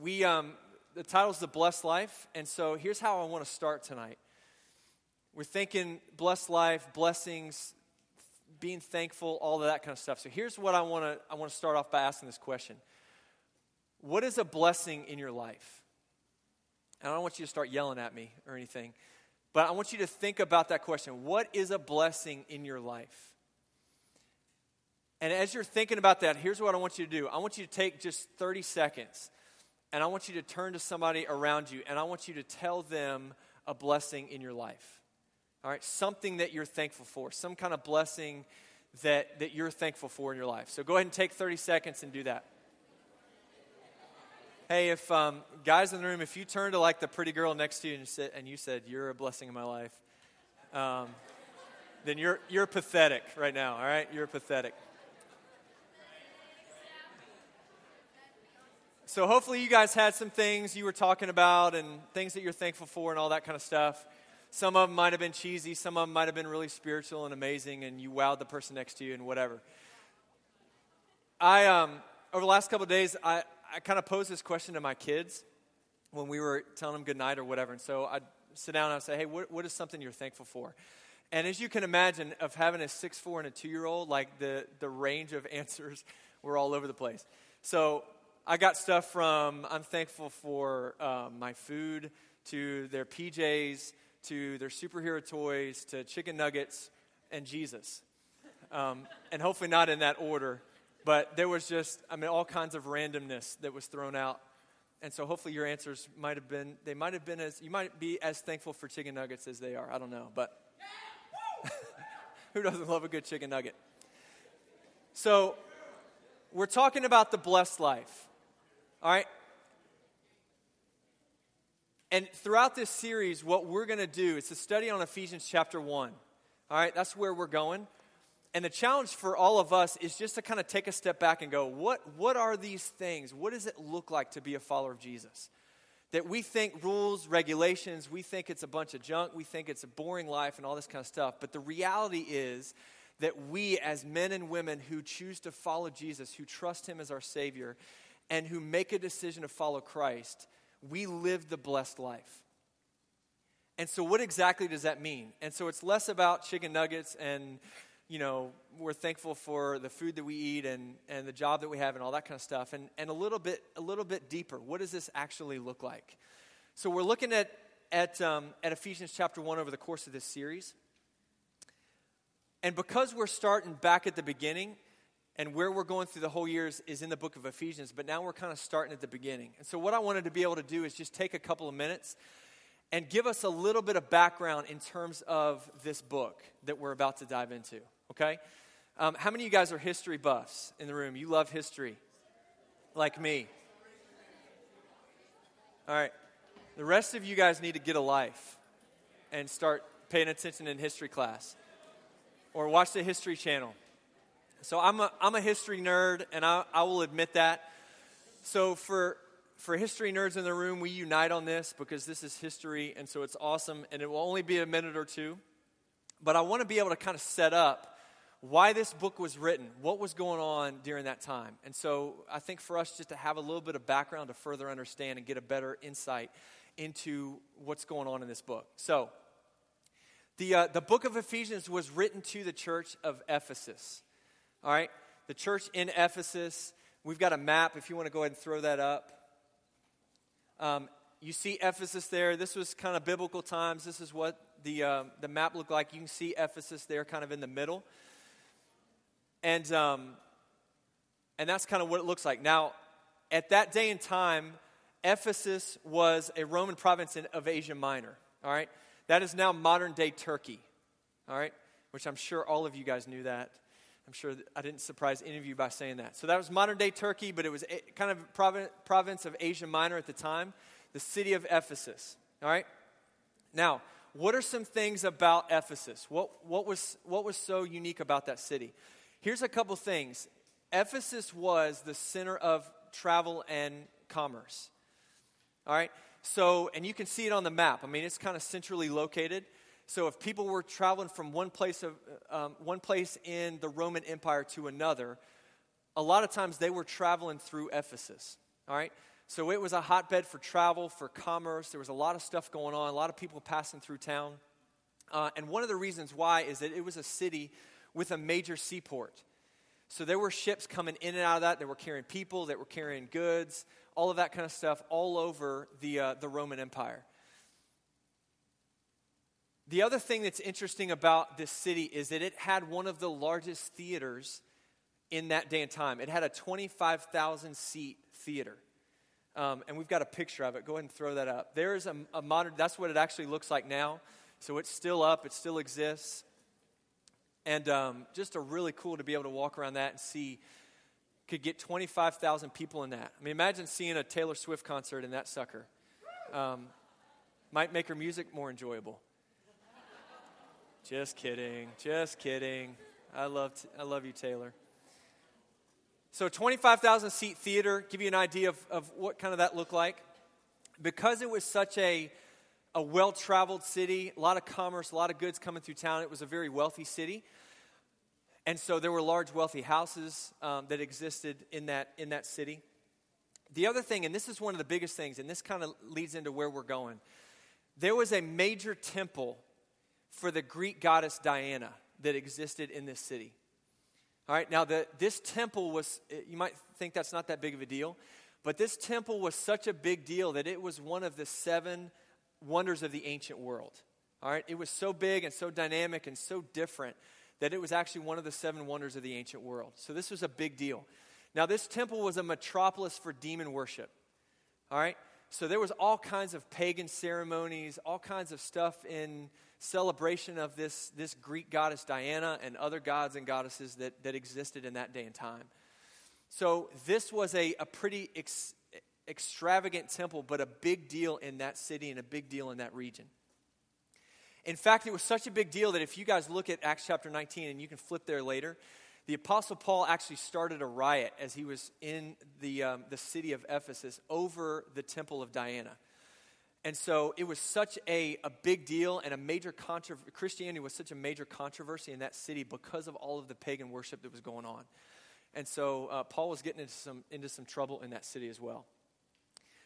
we um, the title is the blessed life, and so here's how I want to start tonight. We're thinking blessed life, blessings, being thankful, all of that kind of stuff. So here's what I want to I want to start off by asking this question: What is a blessing in your life? And I don't want you to start yelling at me or anything, but I want you to think about that question. What is a blessing in your life? And as you're thinking about that, here's what I want you to do. I want you to take just 30 seconds and I want you to turn to somebody around you and I want you to tell them a blessing in your life. All right, something that you're thankful for, some kind of blessing that, that you're thankful for in your life. So go ahead and take 30 seconds and do that. Hey, if um, guys in the room, if you turn to like the pretty girl next to you and, sit, and you said, You're a blessing in my life, um, then you're, you're pathetic right now, all right? You're pathetic. So, hopefully, you guys had some things you were talking about and things that you're thankful for and all that kind of stuff. Some of them might have been cheesy, some of them might have been really spiritual and amazing, and you wowed the person next to you and whatever. I, um, over the last couple days, I, I kind of posed this question to my kids when we were telling them goodnight or whatever. And so I'd sit down and I'd say, hey, what, what is something you're thankful for? And as you can imagine, of having a six four and a two year old, like the, the range of answers were all over the place. So I got stuff from I'm thankful for um, my food to their PJs to their superhero toys to chicken nuggets and Jesus. Um, and hopefully not in that order, but there was just, I mean, all kinds of randomness that was thrown out. And so hopefully your answers might have been, they might have been as, you might be as thankful for chicken nuggets as they are. I don't know, but who doesn't love a good chicken nugget? So we're talking about the blessed life. All right? And throughout this series, what we're going to do is a study on Ephesians chapter 1. All right, that's where we're going. And the challenge for all of us is just to kind of take a step back and go, what, what are these things? What does it look like to be a follower of Jesus? That we think rules, regulations, we think it's a bunch of junk, we think it's a boring life and all this kind of stuff. But the reality is that we, as men and women who choose to follow Jesus, who trust Him as our Savior, and who make a decision to follow Christ, we live the blessed life. And so, what exactly does that mean? And so, it's less about chicken nuggets and, you know, we're thankful for the food that we eat and, and the job that we have and all that kind of stuff. And, and a, little bit, a little bit deeper, what does this actually look like? So, we're looking at, at, um, at Ephesians chapter 1 over the course of this series. And because we're starting back at the beginning, and where we're going through the whole years is in the book of Ephesians, but now we're kind of starting at the beginning. And so, what I wanted to be able to do is just take a couple of minutes and give us a little bit of background in terms of this book that we're about to dive into, okay? Um, how many of you guys are history buffs in the room? You love history, like me. All right. The rest of you guys need to get a life and start paying attention in history class or watch the History Channel. So I'm a, I'm a history nerd, and I, I will admit that. So for, for history nerds in the room, we unite on this because this is history, and so it's awesome, and it will only be a minute or two. But I want to be able to kind of set up why this book was written, what was going on during that time. And so I think for us just to have a little bit of background to further understand and get a better insight into what's going on in this book. So, the, uh, the book of Ephesians was written to the church of Ephesus. All right? The church in Ephesus, we've got a map if you want to go ahead and throw that up. Um, you see Ephesus there. This was kind of biblical times. This is what the, uh, the map looked like. You can see Ephesus there kind of in the middle. And, um, and that's kind of what it looks like. Now, at that day and time, Ephesus was a Roman province in, of Asia Minor. All right? That is now modern day Turkey. All right? Which I'm sure all of you guys knew that. I'm sure I didn't surprise any of you by saying that. So that was modern day Turkey, but it was kind of province of Asia Minor at the time, the city of Ephesus. All right? Now, what are some things about Ephesus? What, what, was, what was so unique about that city? Here's a couple things. Ephesus was the center of travel and commerce. All right? So, and you can see it on the map. I mean, it's kind of centrally located. So if people were traveling from one place, of, um, one place in the Roman Empire to another, a lot of times they were traveling through Ephesus. All right? So it was a hotbed for travel, for commerce. There was a lot of stuff going on, a lot of people passing through town. Uh, and one of the reasons why is that it was a city with a major seaport. So there were ships coming in and out of that that were carrying people, that were carrying goods, all of that kind of stuff all over the, uh, the Roman Empire. The other thing that's interesting about this city is that it had one of the largest theaters in that day and time. It had a 25,000 seat theater. Um, and we've got a picture of it. Go ahead and throw that up. There is a, a modern, that's what it actually looks like now. So it's still up, it still exists. And um, just a really cool to be able to walk around that and see, could get 25,000 people in that. I mean, imagine seeing a Taylor Swift concert in that sucker. Um, might make her music more enjoyable. Just kidding, just kidding. I love, t- I love you, Taylor. So, 25,000 seat theater, give you an idea of, of what kind of that looked like. Because it was such a, a well traveled city, a lot of commerce, a lot of goods coming through town, it was a very wealthy city. And so there were large, wealthy houses um, that existed in that, in that city. The other thing, and this is one of the biggest things, and this kind of leads into where we're going, there was a major temple for the Greek goddess Diana that existed in this city. All right, now the, this temple was, eh, you might think that's not that big of a deal, but this temple was such a big deal that it was one of the seven wonders of the ancient world. All right, it was so big and so dynamic and so different that it was actually one of the seven wonders of the ancient world. So this was a big deal. Now, this temple was a metropolis for demon worship. All right, so there was all kinds of pagan ceremonies, all kinds of stuff in celebration of this, this Greek goddess Diana and other gods and goddesses that, that existed in that day and time. So, this was a, a pretty ex, extravagant temple, but a big deal in that city and a big deal in that region. In fact, it was such a big deal that if you guys look at Acts chapter 19, and you can flip there later, the Apostle Paul actually started a riot as he was in the, um, the city of Ephesus over the temple of Diana. And so it was such a, a big deal and a major controversy. Christianity was such a major controversy in that city because of all of the pagan worship that was going on. And so uh, Paul was getting into some, into some trouble in that city as well.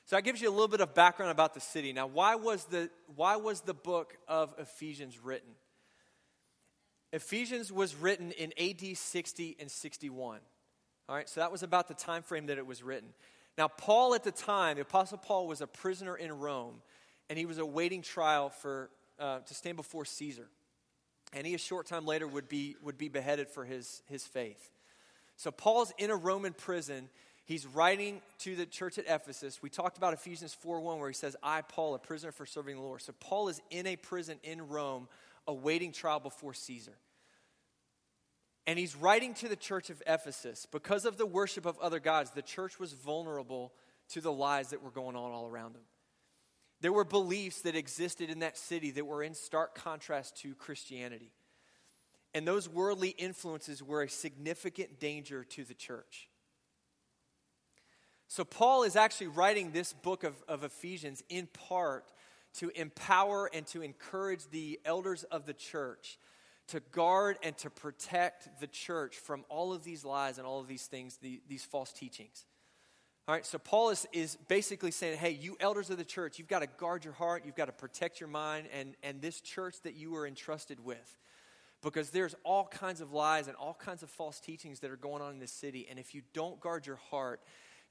So that gives you a little bit of background about the city. Now, why was the, why was the book of Ephesians written? Ephesians was written in AD 60 and 61. All right, so that was about the time frame that it was written. Now, Paul at the time, the Apostle Paul was a prisoner in Rome, and he was awaiting trial for, uh, to stand before Caesar. And he, a short time later, would be, would be beheaded for his, his faith. So, Paul's in a Roman prison. He's writing to the church at Ephesus. We talked about Ephesians 4 1, where he says, I, Paul, a prisoner for serving the Lord. So, Paul is in a prison in Rome, awaiting trial before Caesar. And he's writing to the church of Ephesus. Because of the worship of other gods, the church was vulnerable to the lies that were going on all around them. There were beliefs that existed in that city that were in stark contrast to Christianity. And those worldly influences were a significant danger to the church. So, Paul is actually writing this book of, of Ephesians in part to empower and to encourage the elders of the church to guard and to protect the church from all of these lies and all of these things, the, these false teachings. All right, so Paul is, is basically saying, hey, you elders of the church, you've got to guard your heart, you've got to protect your mind, and, and this church that you are entrusted with. Because there's all kinds of lies and all kinds of false teachings that are going on in this city. And if you don't guard your heart,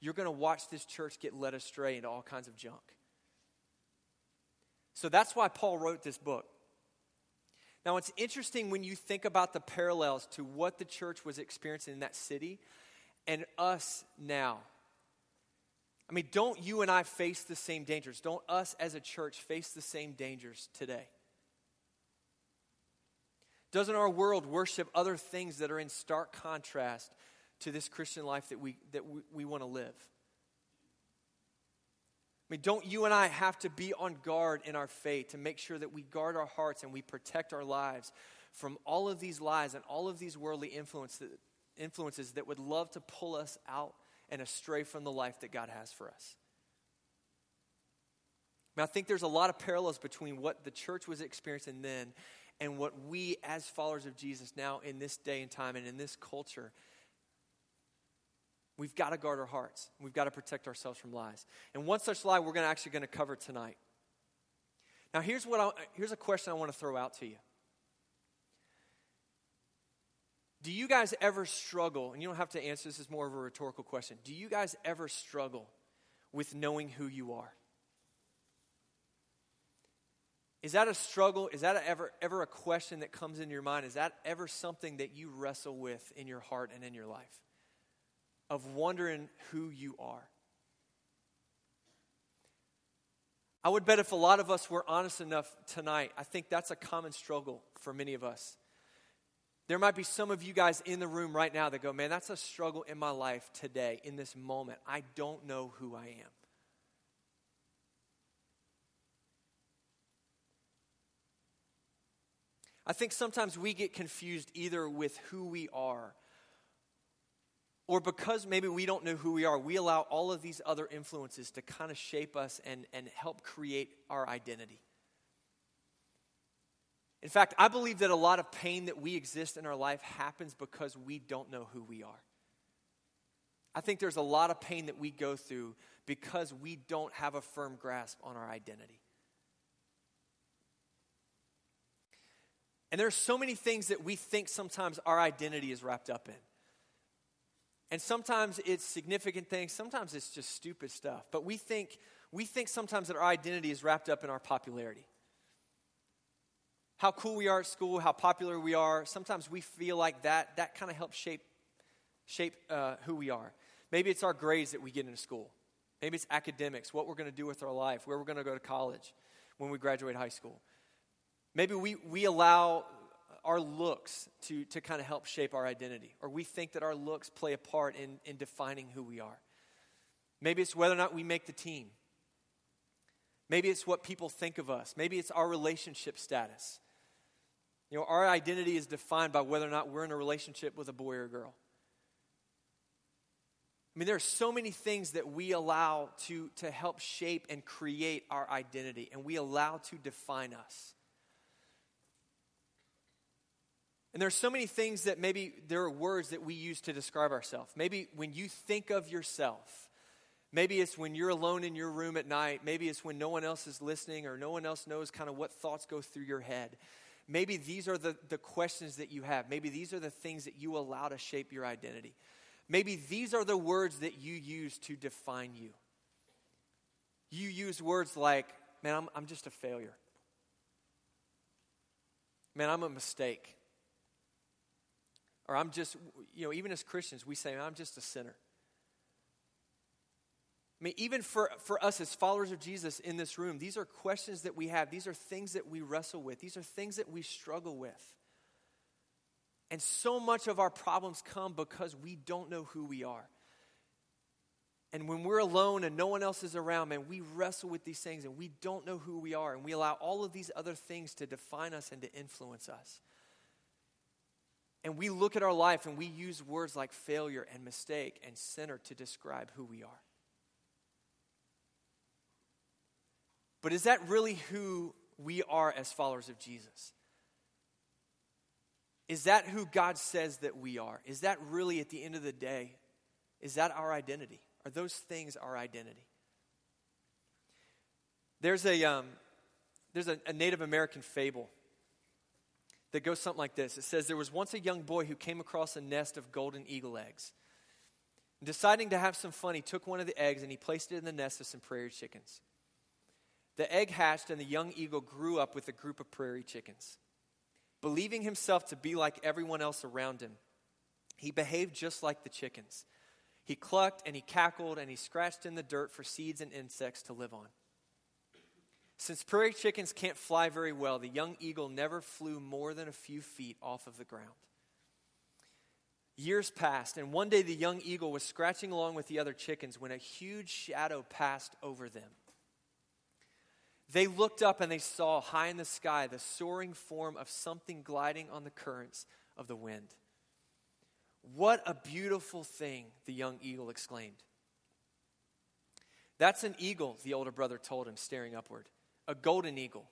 you're going to watch this church get led astray into all kinds of junk. So that's why Paul wrote this book. Now, it's interesting when you think about the parallels to what the church was experiencing in that city and us now. I mean, don't you and I face the same dangers? Don't us as a church face the same dangers today? Doesn't our world worship other things that are in stark contrast to this Christian life that we, that we, we want to live? I mean, don't you and I have to be on guard in our faith to make sure that we guard our hearts and we protect our lives from all of these lies and all of these worldly influence influences that would love to pull us out and astray from the life that God has for us? I, mean, I think there's a lot of parallels between what the church was experiencing then and what we, as followers of Jesus, now in this day and time and in this culture, We've got to guard our hearts. We've got to protect ourselves from lies. And one such lie we're gonna, actually going to cover tonight. Now, here's, what I, here's a question I want to throw out to you. Do you guys ever struggle, and you don't have to answer this, is more of a rhetorical question. Do you guys ever struggle with knowing who you are? Is that a struggle? Is that ever, ever a question that comes into your mind? Is that ever something that you wrestle with in your heart and in your life? Of wondering who you are? I would bet if a lot of us were honest enough tonight, I think that's a common struggle for many of us. There might be some of you guys in the room right now that go, man, that's a struggle in my life today, in this moment. I don't know who I am. I think sometimes we get confused either with who we are or because maybe we don't know who we are, we allow all of these other influences to kind of shape us and, and help create our identity. In fact, I believe that a lot of pain that we exist in our life happens because we don't know who we are. I think there's a lot of pain that we go through because we don't have a firm grasp on our identity. And there are so many things that we think sometimes our identity is wrapped up in. And sometimes it's significant things, sometimes it's just stupid stuff. But we think we think sometimes that our identity is wrapped up in our popularity. How cool we are at school, how popular we are. Sometimes we feel like that that kind of helps shape shape uh, who we are. Maybe it's our grades that we get into school. Maybe it's academics, what we're going to do with our life, where we're going to go to college when we graduate high school. Maybe we, we allow our looks to, to kind of help shape our identity, or we think that our looks play a part in, in defining who we are. Maybe it's whether or not we make the team. Maybe it's what people think of us. Maybe it's our relationship status. You know, our identity is defined by whether or not we're in a relationship with a boy or a girl. I mean, there are so many things that we allow to, to help shape and create our identity, and we allow to define us. And there are so many things that maybe there are words that we use to describe ourselves. Maybe when you think of yourself, maybe it's when you're alone in your room at night, maybe it's when no one else is listening or no one else knows kind of what thoughts go through your head. Maybe these are the, the questions that you have. Maybe these are the things that you allow to shape your identity. Maybe these are the words that you use to define you. You use words like, man, I'm, I'm just a failure. Man, I'm a mistake. Or I'm just, you know, even as Christians, we say, I'm just a sinner. I mean, even for, for us as followers of Jesus in this room, these are questions that we have. These are things that we wrestle with. These are things that we struggle with. And so much of our problems come because we don't know who we are. And when we're alone and no one else is around, man, we wrestle with these things and we don't know who we are. And we allow all of these other things to define us and to influence us. And we look at our life and we use words like failure and mistake and sinner to describe who we are. But is that really who we are as followers of Jesus? Is that who God says that we are? Is that really, at the end of the day, is that our identity? Are those things our identity? There's a, um, there's a, a Native American fable that goes something like this It says, There was once a young boy who came across a nest of golden eagle eggs. Deciding to have some fun, he took one of the eggs and he placed it in the nest of some prairie chickens. The egg hatched, and the young eagle grew up with a group of prairie chickens. Believing himself to be like everyone else around him, he behaved just like the chickens. He clucked and he cackled and he scratched in the dirt for seeds and insects to live on. Since prairie chickens can't fly very well, the young eagle never flew more than a few feet off of the ground. Years passed, and one day the young eagle was scratching along with the other chickens when a huge shadow passed over them. They looked up and they saw high in the sky the soaring form of something gliding on the currents of the wind. What a beautiful thing, the young eagle exclaimed. That's an eagle, the older brother told him, staring upward a golden eagle.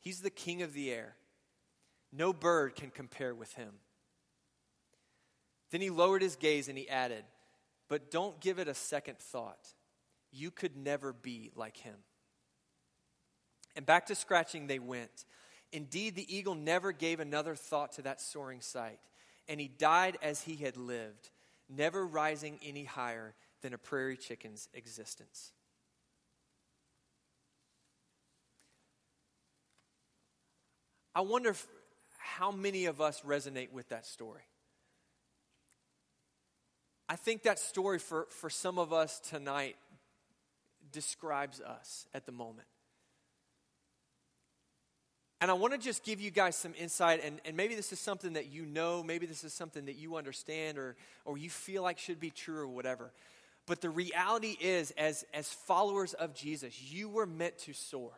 He's the king of the air. No bird can compare with him. Then he lowered his gaze and he added, but don't give it a second thought. You could never be like him. And back to scratching they went. Indeed, the eagle never gave another thought to that soaring sight, and he died as he had lived, never rising any higher than a prairie chicken's existence. I wonder if, how many of us resonate with that story. I think that story for, for some of us tonight describes us at the moment. And I want to just give you guys some insight, and, and maybe this is something that you know, maybe this is something that you understand or, or you feel like should be true or whatever. But the reality is, as, as followers of Jesus, you were meant to soar.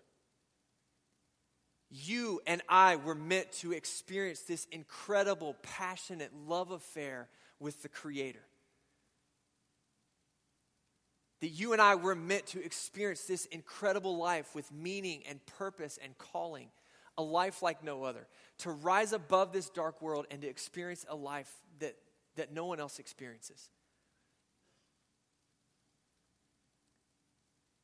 You and I were meant to experience this incredible, passionate love affair with the Creator that you and I were meant to experience this incredible life with meaning and purpose and calling, a life like no other, to rise above this dark world and to experience a life that, that no one else experiences.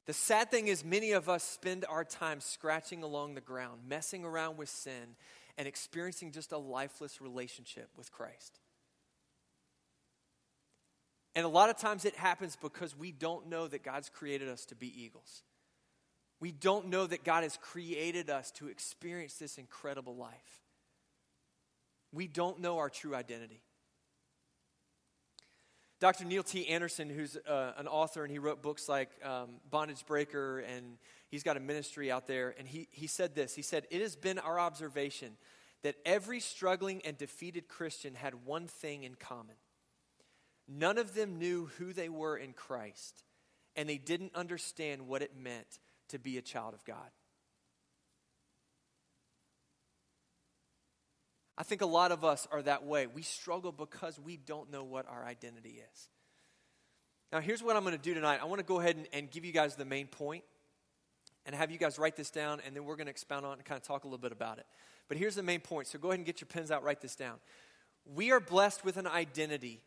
The sad thing is, many of us spend our time scratching along the ground, messing around with sin, and experiencing just a lifeless relationship with Christ. And a lot of times it happens because we don't know that God's created us to be eagles. We don't know that God has created us to experience this incredible life. We don't know our true identity. Dr. Neil T. Anderson, who's uh, an author, and he wrote books like um, Bondage Breaker, and he's got a ministry out there. And he, he said this He said, It has been our observation that every struggling and defeated Christian had one thing in common None of them knew who they were in Christ, and they didn't understand what it meant to be a child of God. I think a lot of us are that way. We struggle because we don't know what our identity is. Now, here's what I'm going to do tonight. I want to go ahead and, and give you guys the main point and have you guys write this down, and then we're going to expound on it and kind of talk a little bit about it. But here's the main point. So go ahead and get your pens out, write this down. We are blessed with an identity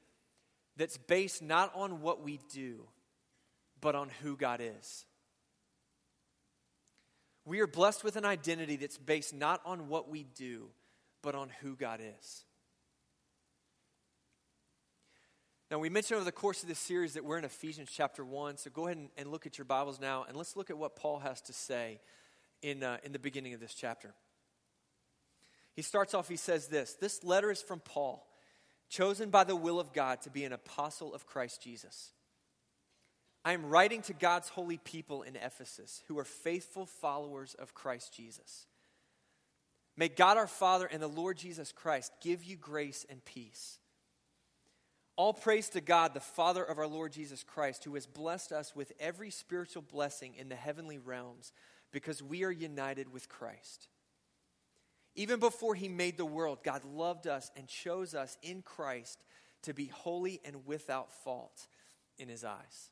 that's based not on what we do, but on who God is. We are blessed with an identity that's based not on what we do, but on who God is. Now, we mentioned over the course of this series that we're in Ephesians chapter 1, so go ahead and, and look at your Bibles now, and let's look at what Paul has to say in, uh, in the beginning of this chapter. He starts off, he says this This letter is from Paul chosen by the will of God to be an apostle of Christ Jesus. I am writing to God's holy people in Ephesus who are faithful followers of Christ Jesus. May God our Father and the Lord Jesus Christ give you grace and peace. All praise to God, the Father of our Lord Jesus Christ, who has blessed us with every spiritual blessing in the heavenly realms because we are united with Christ. Even before he made the world, God loved us and chose us in Christ to be holy and without fault in his eyes.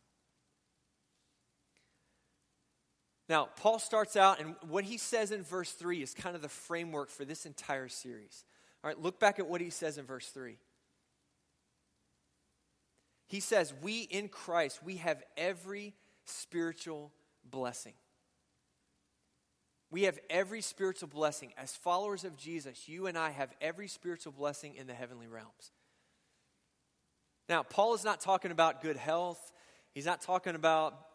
Now, Paul starts out, and what he says in verse 3 is kind of the framework for this entire series. All right, look back at what he says in verse 3. He says, We in Christ, we have every spiritual blessing. We have every spiritual blessing. As followers of Jesus, you and I have every spiritual blessing in the heavenly realms. Now, Paul is not talking about good health. He's not talking about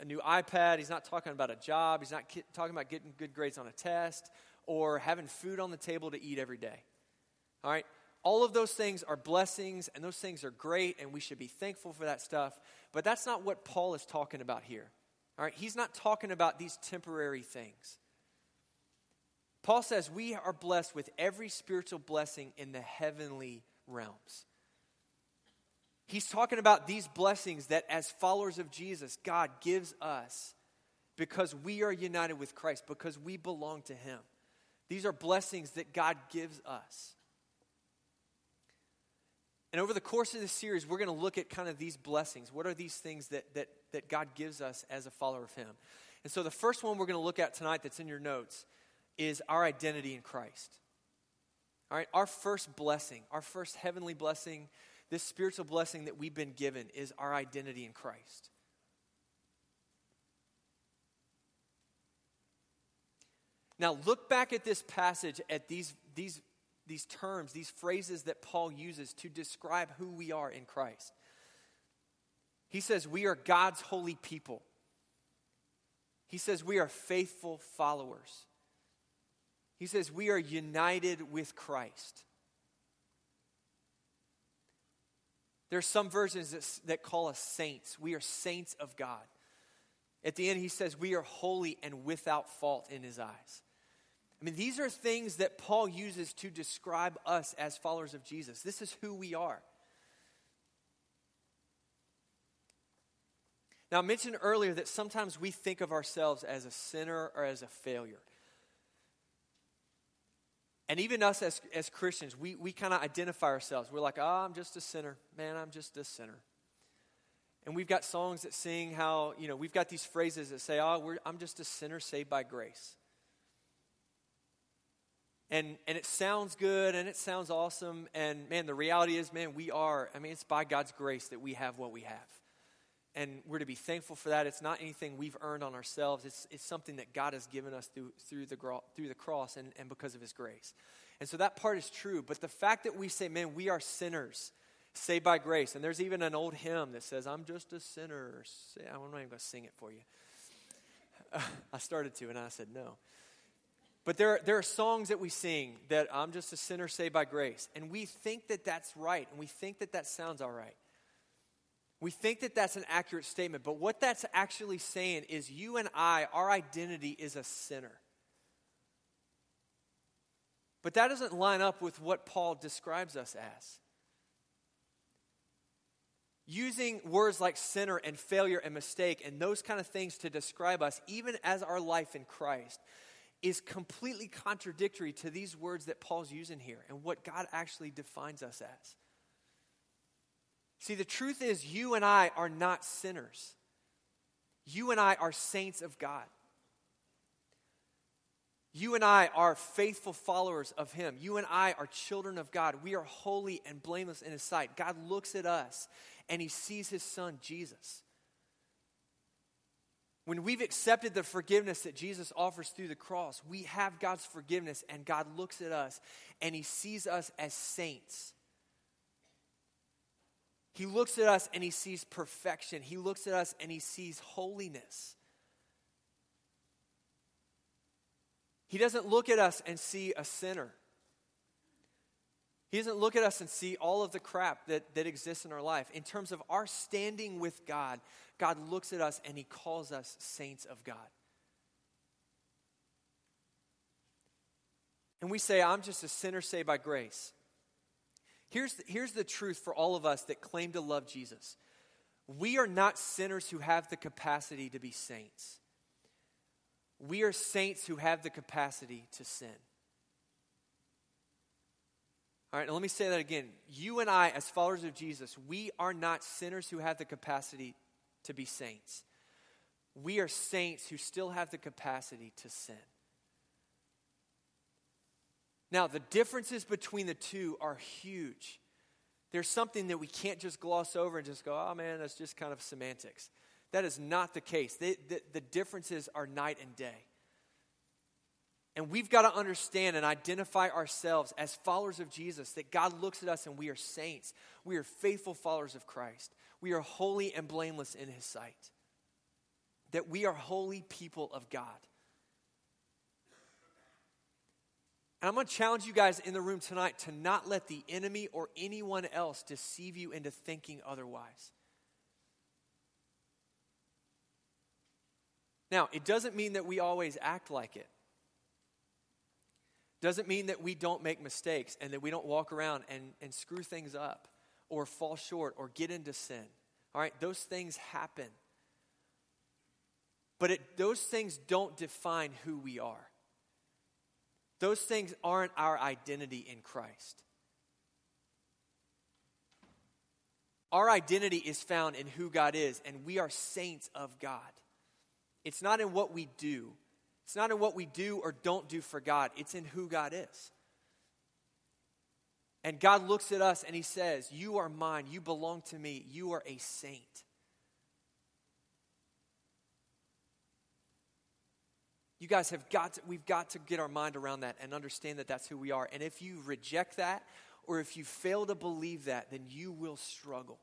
a new iPad. He's not talking about a job. He's not talking about getting good grades on a test or having food on the table to eat every day. All right? All of those things are blessings, and those things are great, and we should be thankful for that stuff. But that's not what Paul is talking about here. All right? He's not talking about these temporary things. Paul says we are blessed with every spiritual blessing in the heavenly realms. He's talking about these blessings that, as followers of Jesus, God gives us because we are united with Christ, because we belong to Him. These are blessings that God gives us. And over the course of this series, we're going to look at kind of these blessings. What are these things that, that, that God gives us as a follower of Him? And so the first one we're going to look at tonight that's in your notes is our identity in Christ. All right, our first blessing, our first heavenly blessing this spiritual blessing that we've been given is our identity in Christ. Now, look back at this passage, at these, these, these terms, these phrases that Paul uses to describe who we are in Christ. He says, We are God's holy people. He says, We are faithful followers. He says, We are united with Christ. There are some versions that, that call us saints. We are saints of God. At the end, he says, We are holy and without fault in his eyes. I mean, these are things that Paul uses to describe us as followers of Jesus. This is who we are. Now, I mentioned earlier that sometimes we think of ourselves as a sinner or as a failure. And even us as, as Christians, we, we kind of identify ourselves. We're like, oh, I'm just a sinner. Man, I'm just a sinner. And we've got songs that sing how, you know, we've got these phrases that say, oh, I'm just a sinner saved by grace. And, and it sounds good and it sounds awesome. And man, the reality is, man, we are, I mean, it's by God's grace that we have what we have and we're to be thankful for that. It's not anything we've earned on ourselves. It's, it's something that God has given us through, through, the, through the cross and, and because of his grace. And so that part is true. But the fact that we say, man, we are sinners, saved by grace. And there's even an old hymn that says, I'm just a sinner. I'm not even going to sing it for you. I started to, and I said no. But there, there are songs that we sing that I'm just a sinner saved by grace. And we think that that's right, and we think that that sounds all right. We think that that's an accurate statement, but what that's actually saying is you and I, our identity is a sinner. But that doesn't line up with what Paul describes us as. Using words like sinner and failure and mistake and those kind of things to describe us, even as our life in Christ, is completely contradictory to these words that Paul's using here and what God actually defines us as. See, the truth is, you and I are not sinners. You and I are saints of God. You and I are faithful followers of Him. You and I are children of God. We are holy and blameless in His sight. God looks at us and He sees His Son, Jesus. When we've accepted the forgiveness that Jesus offers through the cross, we have God's forgiveness, and God looks at us and He sees us as saints. He looks at us and he sees perfection. He looks at us and he sees holiness. He doesn't look at us and see a sinner. He doesn't look at us and see all of the crap that, that exists in our life. In terms of our standing with God, God looks at us and He calls us saints of God. And we say, I'm just a sinner saved by grace. Here's the, here's the truth for all of us that claim to love Jesus we are not sinners who have the capacity to be saints. We are saints who have the capacity to sin. All right, now let me say that again. You and I, as followers of Jesus, we are not sinners who have the capacity to be saints. We are saints who still have the capacity to sin. Now, the differences between the two are huge. There's something that we can't just gloss over and just go, oh man, that's just kind of semantics. That is not the case. They, the, the differences are night and day. And we've got to understand and identify ourselves as followers of Jesus, that God looks at us and we are saints. We are faithful followers of Christ. We are holy and blameless in His sight. That we are holy people of God. And I'm going to challenge you guys in the room tonight to not let the enemy or anyone else deceive you into thinking otherwise. Now, it doesn't mean that we always act like it. Doesn't mean that we don't make mistakes and that we don't walk around and, and screw things up or fall short or get into sin. All right, those things happen. But it, those things don't define who we are. Those things aren't our identity in Christ. Our identity is found in who God is, and we are saints of God. It's not in what we do, it's not in what we do or don't do for God, it's in who God is. And God looks at us and He says, You are mine. You belong to me. You are a saint. You guys have got to, we've got to get our mind around that and understand that that's who we are. And if you reject that or if you fail to believe that, then you will struggle.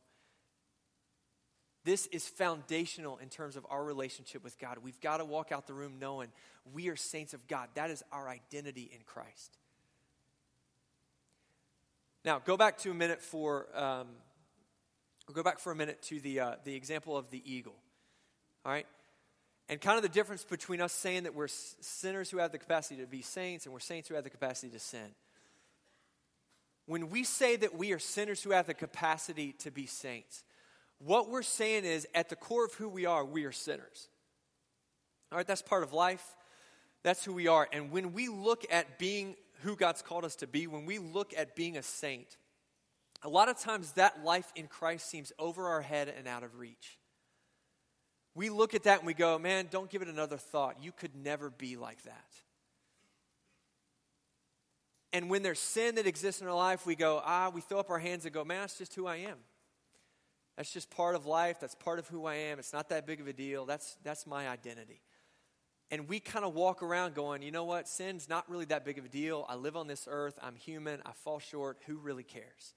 This is foundational in terms of our relationship with God. We've got to walk out the room knowing we are saints of God. That is our identity in Christ. Now, go back to a minute for, um, go back for a minute to the, uh, the example of the eagle. All right? And kind of the difference between us saying that we're sinners who have the capacity to be saints and we're saints who have the capacity to sin. When we say that we are sinners who have the capacity to be saints, what we're saying is at the core of who we are, we are sinners. All right, that's part of life. That's who we are. And when we look at being who God's called us to be, when we look at being a saint, a lot of times that life in Christ seems over our head and out of reach we look at that and we go, man, don't give it another thought. You could never be like that. And when there's sin that exists in our life, we go, ah, we throw up our hands and go, man, that's just who I am. That's just part of life. That's part of who I am. It's not that big of a deal. That's, that's my identity. And we kind of walk around going, you know what? Sin's not really that big of a deal. I live on this earth. I'm human. I fall short. Who really cares?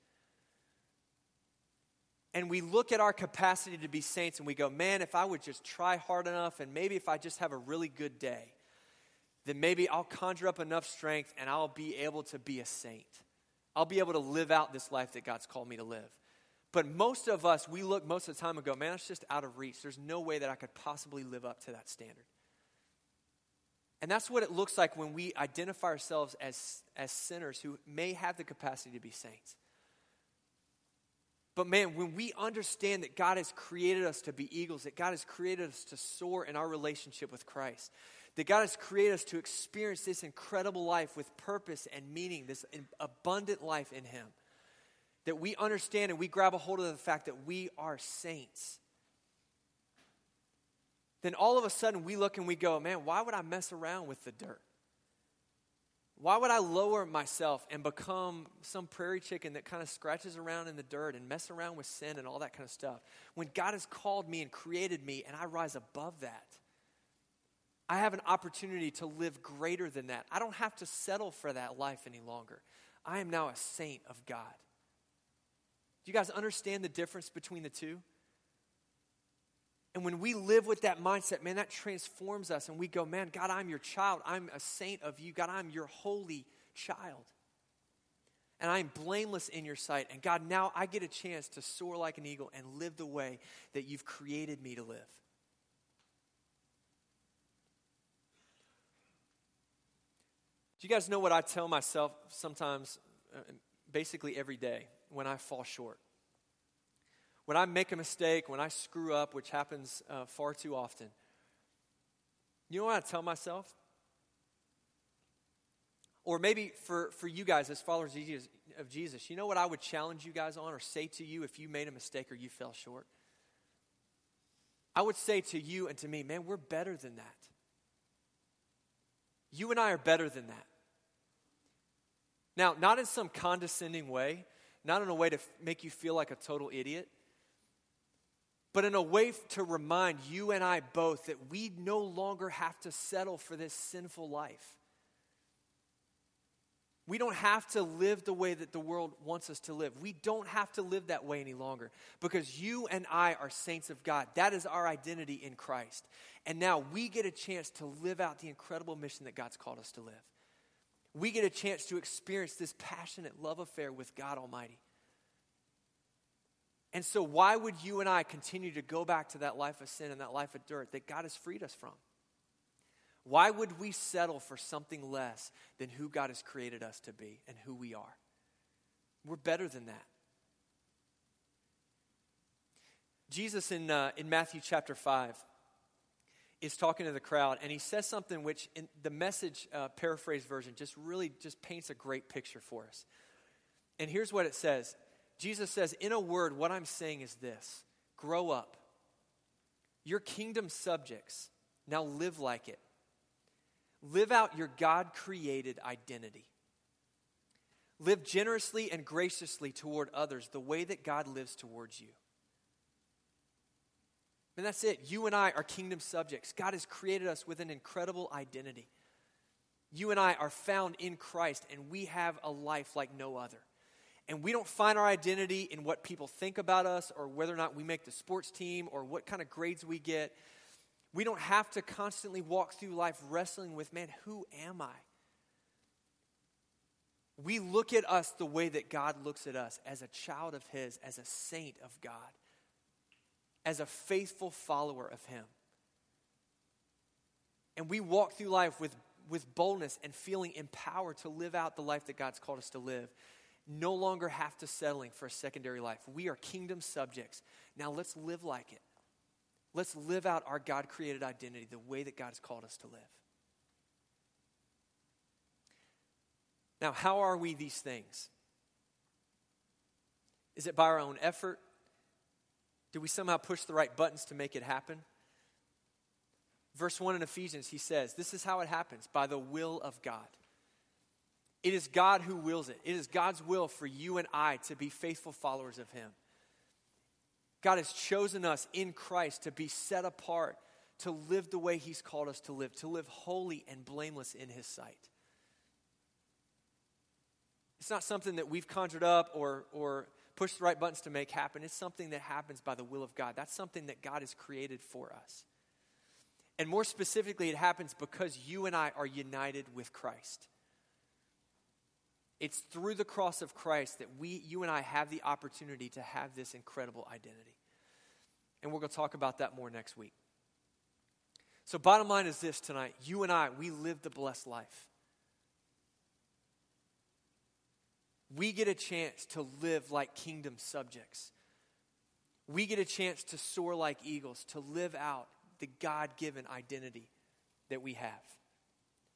And we look at our capacity to be saints and we go, man, if I would just try hard enough and maybe if I just have a really good day, then maybe I'll conjure up enough strength and I'll be able to be a saint. I'll be able to live out this life that God's called me to live. But most of us, we look most of the time and go, man, it's just out of reach. There's no way that I could possibly live up to that standard. And that's what it looks like when we identify ourselves as, as sinners who may have the capacity to be saints. But man, when we understand that God has created us to be eagles, that God has created us to soar in our relationship with Christ, that God has created us to experience this incredible life with purpose and meaning, this abundant life in Him, that we understand and we grab a hold of the fact that we are saints, then all of a sudden we look and we go, man, why would I mess around with the dirt? Why would I lower myself and become some prairie chicken that kind of scratches around in the dirt and mess around with sin and all that kind of stuff when God has called me and created me and I rise above that? I have an opportunity to live greater than that. I don't have to settle for that life any longer. I am now a saint of God. Do you guys understand the difference between the two? And when we live with that mindset, man, that transforms us. And we go, man, God, I'm your child. I'm a saint of you. God, I'm your holy child. And I'm blameless in your sight. And God, now I get a chance to soar like an eagle and live the way that you've created me to live. Do you guys know what I tell myself sometimes, uh, basically every day, when I fall short? When I make a mistake, when I screw up, which happens uh, far too often, you know what I tell myself? Or maybe for, for you guys as followers of Jesus, you know what I would challenge you guys on or say to you if you made a mistake or you fell short? I would say to you and to me, man, we're better than that. You and I are better than that. Now, not in some condescending way, not in a way to f- make you feel like a total idiot, but in a way to remind you and I both that we no longer have to settle for this sinful life. We don't have to live the way that the world wants us to live. We don't have to live that way any longer because you and I are saints of God. That is our identity in Christ. And now we get a chance to live out the incredible mission that God's called us to live. We get a chance to experience this passionate love affair with God Almighty. And so, why would you and I continue to go back to that life of sin and that life of dirt that God has freed us from? Why would we settle for something less than who God has created us to be and who we are? We're better than that. Jesus in, uh, in Matthew chapter 5 is talking to the crowd, and he says something which, in the message uh, paraphrase version, just really just paints a great picture for us. And here's what it says Jesus says, in a word, what I'm saying is this grow up. You're kingdom subjects, now live like it. Live out your God created identity. Live generously and graciously toward others the way that God lives towards you. And that's it. You and I are kingdom subjects. God has created us with an incredible identity. You and I are found in Christ, and we have a life like no other. And we don't find our identity in what people think about us or whether or not we make the sports team or what kind of grades we get. We don't have to constantly walk through life wrestling with, man, who am I? We look at us the way that God looks at us as a child of His, as a saint of God, as a faithful follower of Him. And we walk through life with, with boldness and feeling empowered to live out the life that God's called us to live. No longer have to settling for a secondary life. We are kingdom subjects. Now let's live like it. Let's live out our God created identity the way that God has called us to live. Now, how are we these things? Is it by our own effort? Do we somehow push the right buttons to make it happen? Verse 1 in Ephesians, he says, This is how it happens by the will of God. It is God who wills it. It is God's will for you and I to be faithful followers of Him. God has chosen us in Christ to be set apart, to live the way He's called us to live, to live holy and blameless in His sight. It's not something that we've conjured up or, or pushed the right buttons to make happen. It's something that happens by the will of God. That's something that God has created for us. And more specifically, it happens because you and I are united with Christ. It's through the cross of Christ that we, you and I have the opportunity to have this incredible identity. And we're going to talk about that more next week. So, bottom line is this tonight you and I, we live the blessed life. we get a chance to live like kingdom subjects. We get a chance to soar like eagles, to live out the God given identity that we have.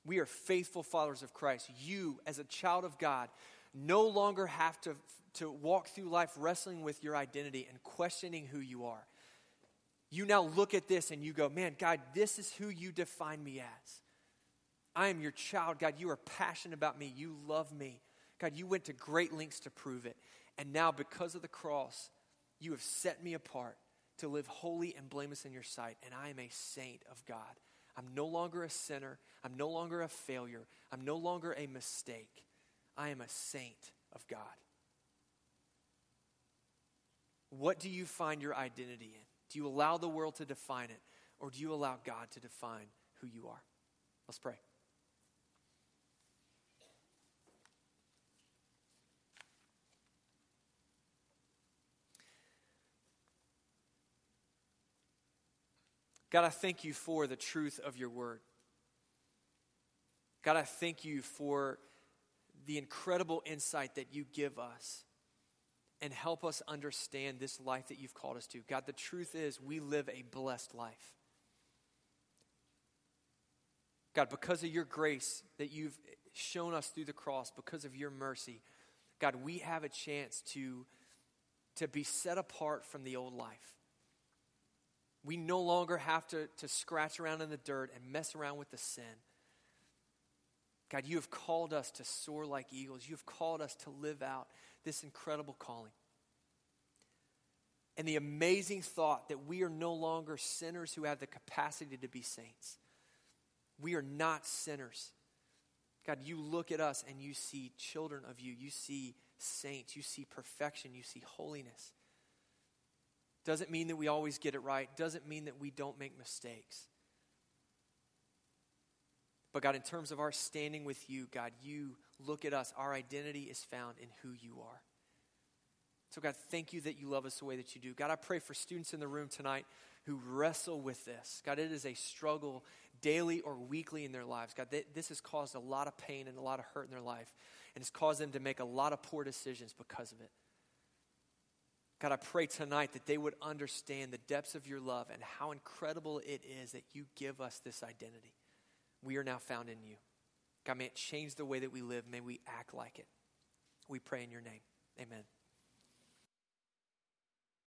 We are faithful followers of Christ. You, as a child of God, no longer have to, to walk through life wrestling with your identity and questioning who you are. You now look at this and you go, man, God, this is who you define me as. I am your child, God. You are passionate about me. You love me. God, you went to great lengths to prove it. And now, because of the cross, you have set me apart to live holy and blameless in your sight. And I am a saint of God. I'm no longer a sinner. I'm no longer a failure. I'm no longer a mistake. I am a saint of God. What do you find your identity in? Do you allow the world to define it, or do you allow God to define who you are? Let's pray. God, I thank you for the truth of your word. God, I thank you for the incredible insight that you give us and help us understand this life that you've called us to. God, the truth is we live a blessed life. God, because of your grace that you've shown us through the cross, because of your mercy, God, we have a chance to, to be set apart from the old life. We no longer have to, to scratch around in the dirt and mess around with the sin. God, you have called us to soar like eagles. You have called us to live out this incredible calling. And the amazing thought that we are no longer sinners who have the capacity to be saints. We are not sinners. God, you look at us and you see children of you. You see saints. You see perfection. You see holiness. Doesn't mean that we always get it right, doesn't mean that we don't make mistakes. But God, in terms of our standing with you, God, you look at us. Our identity is found in who you are. So, God, thank you that you love us the way that you do. God, I pray for students in the room tonight who wrestle with this. God, it is a struggle daily or weekly in their lives. God, this has caused a lot of pain and a lot of hurt in their life, and it's caused them to make a lot of poor decisions because of it. God, I pray tonight that they would understand the depths of your love and how incredible it is that you give us this identity. We are now found in you. God, may it change the way that we live. May we act like it. We pray in your name. Amen.